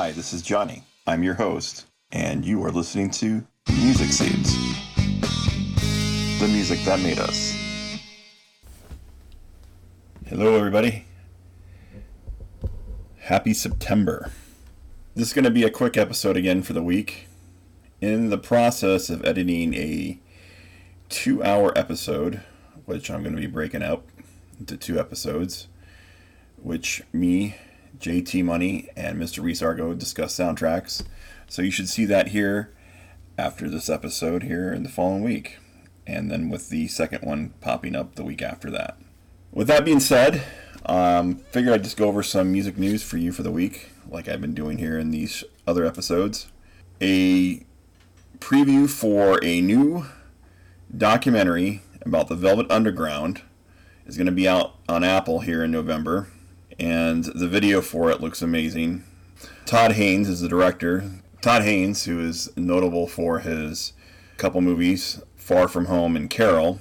Hi, this is Johnny. I'm your host, and you are listening to Music Seeds, the music that made us. Hello, everybody. Happy September. This is going to be a quick episode again for the week. In the process of editing a two hour episode, which I'm going to be breaking up into two episodes, which me, JT Money, and Mr. Reese Argo discuss soundtracks. So you should see that here after this episode here in the following week. And then with the second one popping up the week after that. With that being said, um, figured I'd just go over some music news for you for the week, like I've been doing here in these other episodes. A preview for a new documentary about the Velvet Underground is going to be out on Apple here in November, and the video for it looks amazing. Todd Haynes is the director. Todd Haynes, who is notable for his couple movies, Far From Home and Carol,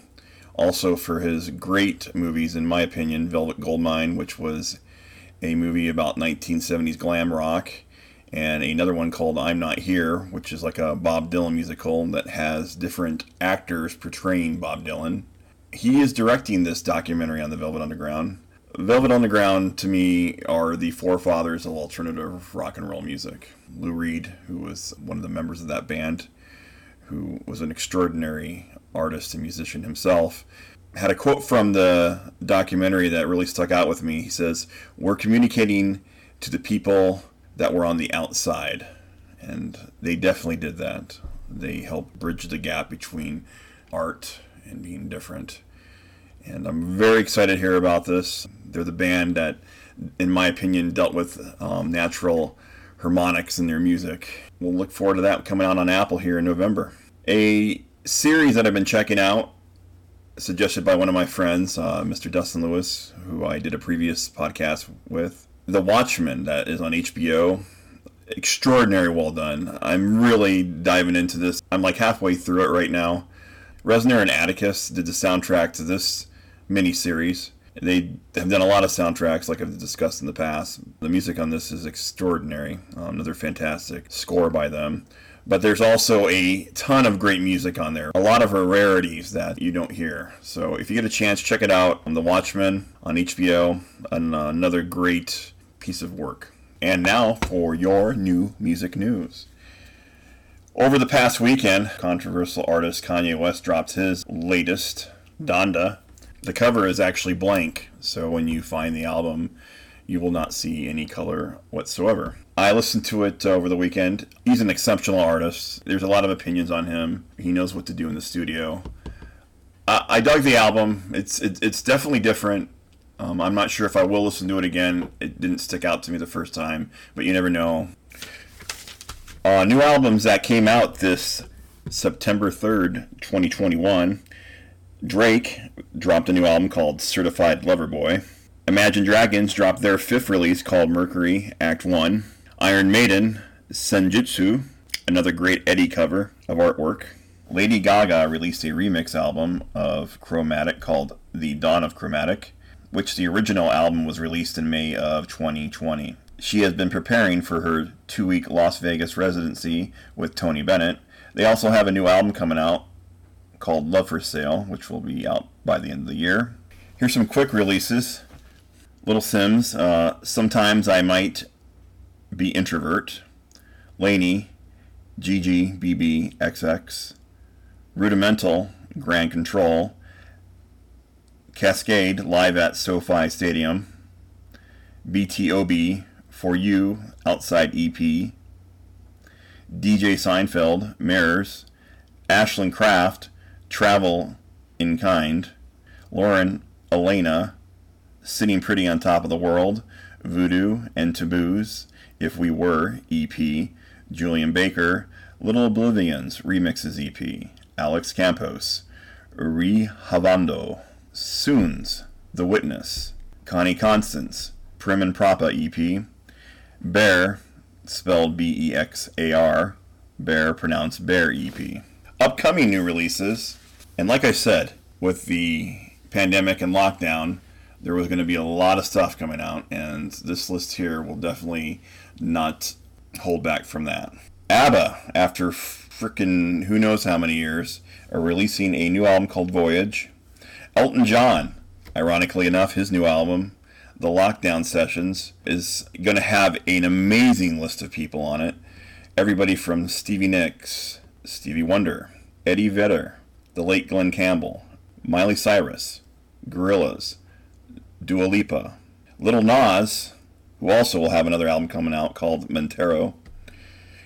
also for his great movies, in my opinion, Velvet Goldmine, which was a movie about 1970s glam rock, and another one called I'm Not Here, which is like a Bob Dylan musical that has different actors portraying Bob Dylan. He is directing this documentary on the Velvet Underground. Velvet Underground, to me, are the forefathers of alternative rock and roll music. Lou Reed, who was one of the members of that band, who was an extraordinary artist and musician himself, had a quote from the documentary that really stuck out with me. He says, We're communicating to the people that were on the outside. And they definitely did that. They helped bridge the gap between art and being different. And I'm very excited to hear about this. They're the band that, in my opinion, dealt with um, natural harmonics in their music. We'll look forward to that coming out on Apple here in November. A series that I've been checking out, suggested by one of my friends, uh, Mr. Dustin Lewis, who I did a previous podcast with. The Watchmen, that is on HBO. Extraordinary well done. I'm really diving into this. I'm like halfway through it right now. Reznor and Atticus did the soundtrack to this miniseries. They have done a lot of soundtracks, like I've discussed in the past. The music on this is extraordinary. Um, another fantastic score by them. But there's also a ton of great music on there. A lot of rarities that you don't hear. So if you get a chance, check it out. On The Watchmen on HBO. Uh, another great piece of work. And now for your new music news. Over the past weekend, controversial artist Kanye West dropped his latest, Donda. The cover is actually blank, so when you find the album, you will not see any color whatsoever. I listened to it over the weekend. He's an exceptional artist. There's a lot of opinions on him. He knows what to do in the studio. I, I dug the album. It's it, it's definitely different. Um, I'm not sure if I will listen to it again. It didn't stick out to me the first time, but you never know. Uh, new albums that came out this September 3rd, 2021. Drake dropped a new album called Certified Lover Boy. Imagine Dragons dropped their fifth release called Mercury Act 1. Iron Maiden, Senjutsu, another great Eddie cover of artwork. Lady Gaga released a remix album of Chromatica called The Dawn of Chromatica, which the original album was released in May of 2020. She has been preparing for her two week Las Vegas residency with Tony Bennett. They also have a new album coming out called Love for Sale, which will be out by the end of the year. Here's some quick releases. Little Simz, uh, Sometimes I Might Be Introvert. Lany, GG, BB, XX. Rudimental, Grand Control. Cascade, live at SoFi Stadium. BTOB, For You, Outside EP. DJ Seinfeld, Mirrors. Ashland Craft, Travel in Kind. Lauren Alaina, Sitting Pretty on Top of the World. Voodoo and Taboos, If We Were, EP. Julien Baker, Little Oblivions, Remixes EP. Alex Campos, Rehavando. Soons, The Witness. Connie Constance, Prim and Propa EP. Bear, spelled B E X A R. Bear, pronounced Bear EP. Upcoming new releases, and like I said, with the pandemic and lockdown, there was going to be a lot of stuff coming out, and this list here will definitely not hold back from that. ABBA, after freaking who knows how many years, are releasing a new album called Voyage. Elton John, ironically enough, his new album, The Lockdown Sessions, is going to have an amazing list of people on it. Everybody from Stevie Nicks, Stevie Wonder, Eddie Vedder, the late Glen Campbell, Miley Cyrus, Gorillaz, Dua Lipa, Little Nas, who also will have another album coming out called Montero,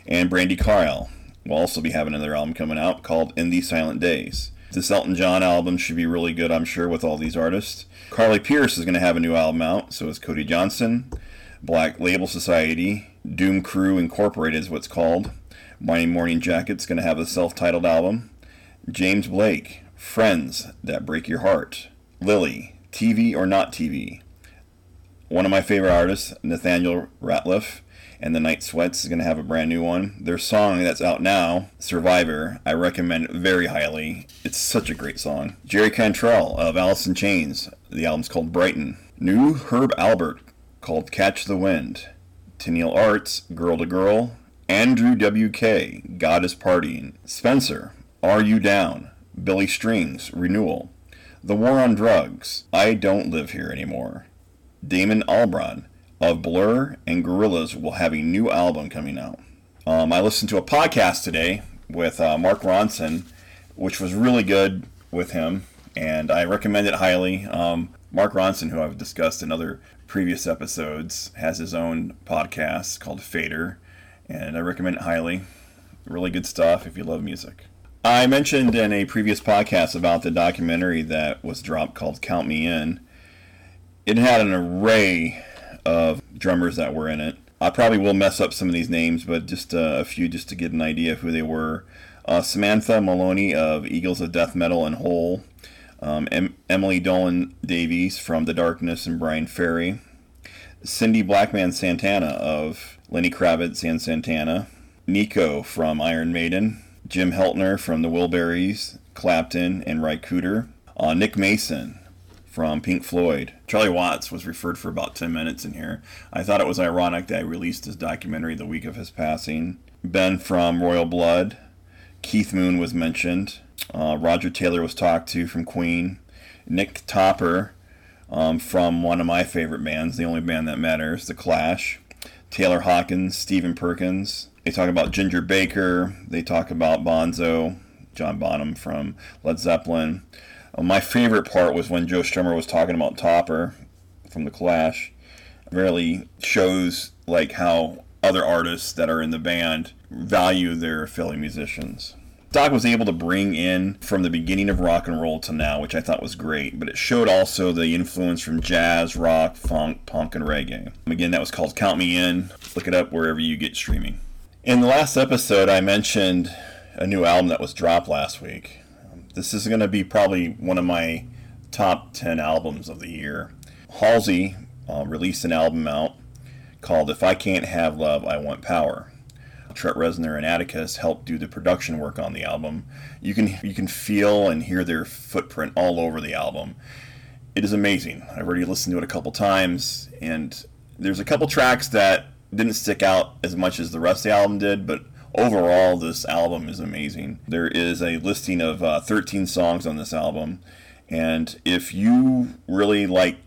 and Brandi Carlile will also be having another album coming out called In These Silent Days. This Elton John album should be really good, I'm sure, with all these artists. Carly Pearce is going to have a new album out, so is Cody Johnson. Black Label Society, Doom Crew Incorporated is what's called. Mighty Morning Jacket's going to have a self titled album. James Blake, Friends That Break Your Heart. Lily, TV or Not TV. One of my favorite artists, Nathaniel Rateliff, and the Night Sweats is going to have a brand new one. Their song that's out now, Survivor, I recommend very highly. It's such a great song. Jerry Cantrell of Alice in Chains, the album's called Brighten. New Herb Alpert called Catch the Wind. Tenille Arts, Girl to Girl. Andrew W.K., God is Partying. Spencer, Are You Down? Billy Strings, Renewal. The War on Drugs, I Don't Live Here Anymore. Damon Albarn, of Blur and Gorillaz will have a new album coming out. Um, I listened to a podcast today with uh, Mark Ronson, which was really good with him, and I recommend it highly. Um, Mark Ronson, who I've discussed in other previous episodes, has his own podcast called Fader, and I recommend it highly. Really good stuff if you love music. I mentioned in a previous podcast about the documentary that was dropped called Count Me In. It had an array of drummers that were in it. I probably will mess up some of these names, but just uh, a few just to get an idea of who they were. Uh, Samantha Maloney of Eagles of Death Metal and Hole. Um, em- Emily Dolan Davies from The Darkness and Bryan Ferry. Cindy Blackman Santana of Lenny Kravitz and Santana. Nicko from Iron Maiden. Jim Keltner from The Wilburys, Clapton, and Ry Cooder, Uh, Nick Mason from Pink Floyd. Charlie Watts was referred for about 10 minutes in here. I thought it was ironic that I released his documentary the week of his passing. Ben from Royal Blood. Keith Moon was mentioned. Uh, Roger Taylor was talked to from Queen. Nick Topper um, from one of my favorite bands, the only band that matters, The Clash. Taylor Hawkins, Stephen Perkins. They talk about Ginger Baker. They talk about Bonzo, John Bonham from Led Zeppelin. Uh, my favorite part was when Joe Strummer was talking about Topper from the Clash. It really shows like how other artists that are in the band value their fellow musicians. Doc was able to bring in from the beginning of rock and roll to now, which I thought was great, but it showed also the influence from jazz, rock, funk, punk, and reggae. Again, that was called Count Me In. Look it up wherever you get streaming. In the last episode, I mentioned a new album that was dropped last week. This is going to be probably one of my top 10 albums of the year. Halsey uh, released an album out called If I Can't Have Love, I Want Power. Trent Reznor and Atticus helped do the production work on the album. You can you can feel and hear their footprint all over the album. It is amazing. I've already listened to it a couple times, and there's a couple tracks that didn't stick out as much as the rest of the album did, but overall, this album is amazing. There is a listing of uh, 13 songs on this album, and if you really like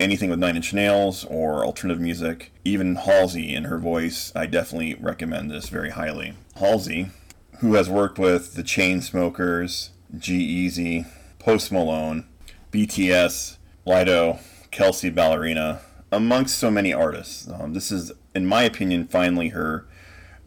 anything with Nine Inch Nails or alternative music, even Halsey in her voice, I definitely recommend this very highly. Halsey, who has worked with the Chainsmokers, G-Eazy, Post Malone, BTS, Lido, Kelsea Ballerini, amongst so many artists. Um, this is, in my opinion, finally her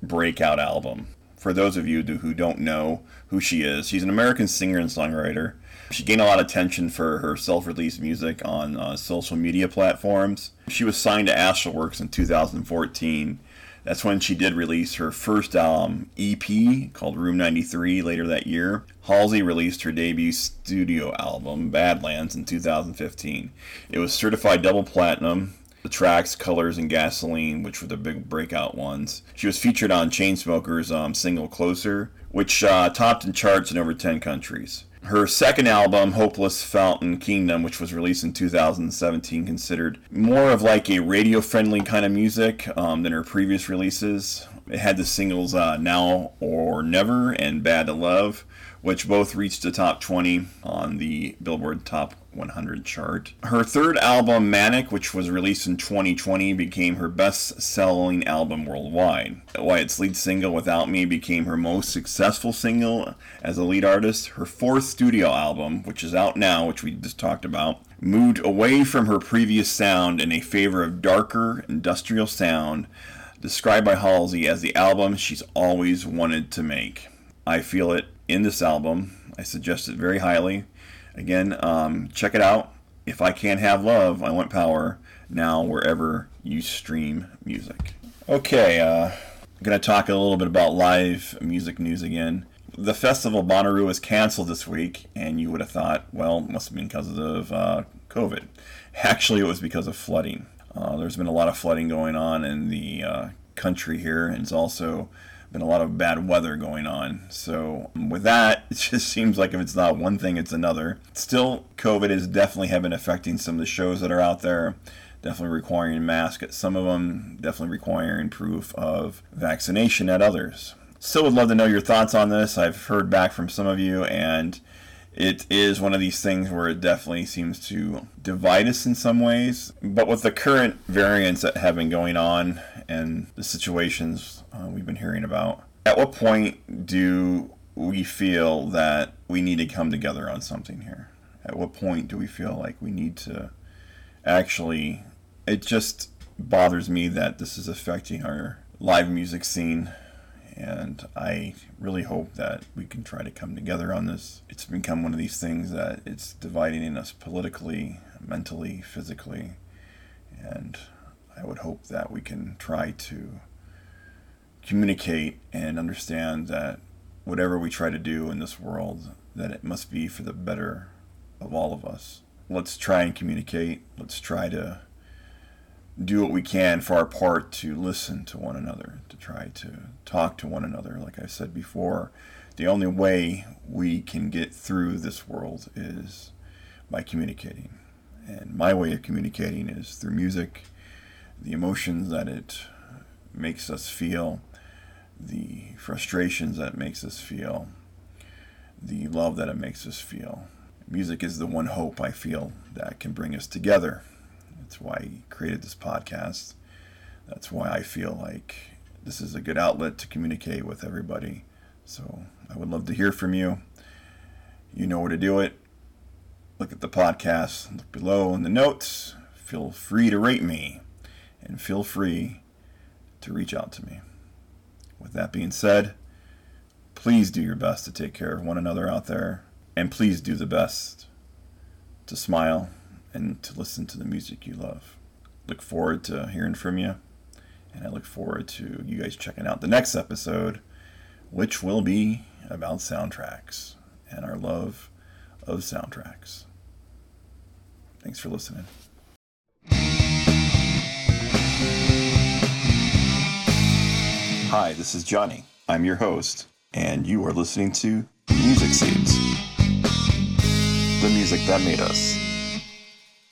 breakout album. For those of you who don't know who she is, she's an American singer and songwriter. She gained a lot of attention for her self released music on uh, social media platforms. She was signed to Astralwerks in 2014. That's when she did release her first album, EP, called Room 93, later that year. Halsey released her debut studio album, Badlands, in 2015. It was certified double platinum the tracks, Colors, and Gasoline, which were the big breakout ones. She was featured on Chainsmokers' um, single Closer, which uh, topped in charts in over 10 countries. Her second album, Hopeless Fountain Kingdom, which was released in 2017, considered more of like a radio friendly kind of music um, than her previous releases. It had the singles uh, Now or Never and Bad to Love, which both reached the top 20 on the Billboard Top 100 chart. Her third album, Manic, which was released in 2020, became her best selling album worldwide. Wyatt's lead single, Without Me, became her most successful single as a lead artist. Her fourth studio album, which is out now, which we just talked about, moved away from her previous sound in a favor of darker industrial sound, described by Halsey as the album she's always wanted to make. I feel it in this album. I suggest it very highly. Again, um, check it out. If I Can't Have Love, I Want Power, now wherever you stream music. Okay, uh, I'm going to talk a little bit about live music news again. The festival Bonnaroo was canceled this week, and you would have thought, well, must have been because of uh, COVID. Actually, it was because of flooding. Uh, there's been a lot of flooding going on in the uh, country here, and it's also been a lot of bad weather going on. So um, with that, it just seems like if it's not one thing, it's another. Still, COVID is definitely have been affecting some of the shows that are out there. Definitely requiring masks at some of them. Definitely requiring proof of vaccination at others. Still would love to know your thoughts on this. I've heard back from some of you, and it is one of these things where it definitely seems to divide us in some ways. But with the current variants that have been going on and the situations uh, we've been hearing about, at what point do we feel that we need to come together on something here? At what point do we feel like we need to actually? It just bothers me that this is affecting our live music scene and I really hope that we can try to come together on this. It's become one of these things that it's dividing us politically, mentally, physically, and I would hope that we can try to communicate and understand that whatever we try to do in this world, that it must be for the better of all of us. Let's try and communicate. Let's try to do what we can for our part to listen to one another, to try to talk to one another. Like I said before, the only way we can get through this world is by communicating. And my way of communicating is through music, the emotions that it makes us feel, the frustrations that it makes us feel, the love that it makes us feel. Music is the one hope I feel that can bring us together that's why I created this podcast. That's why I feel like this is a good outlet to communicate with everybody. So I would love to hear from you. You know where to do it. Look at the podcast, look below in the notes. Feel free to rate me and feel free to reach out to me. With that being said, please do your best to take care of one another out there, and please do the best to smile and to listen to the music you love. Look forward to hearing from you, and I look forward to you guys checking out the next episode, which will be about soundtracks and our love of soundtracks. Thanks for listening. Hi, this is Johnny. I'm your host, and you are listening to Music Seeds the music that made us.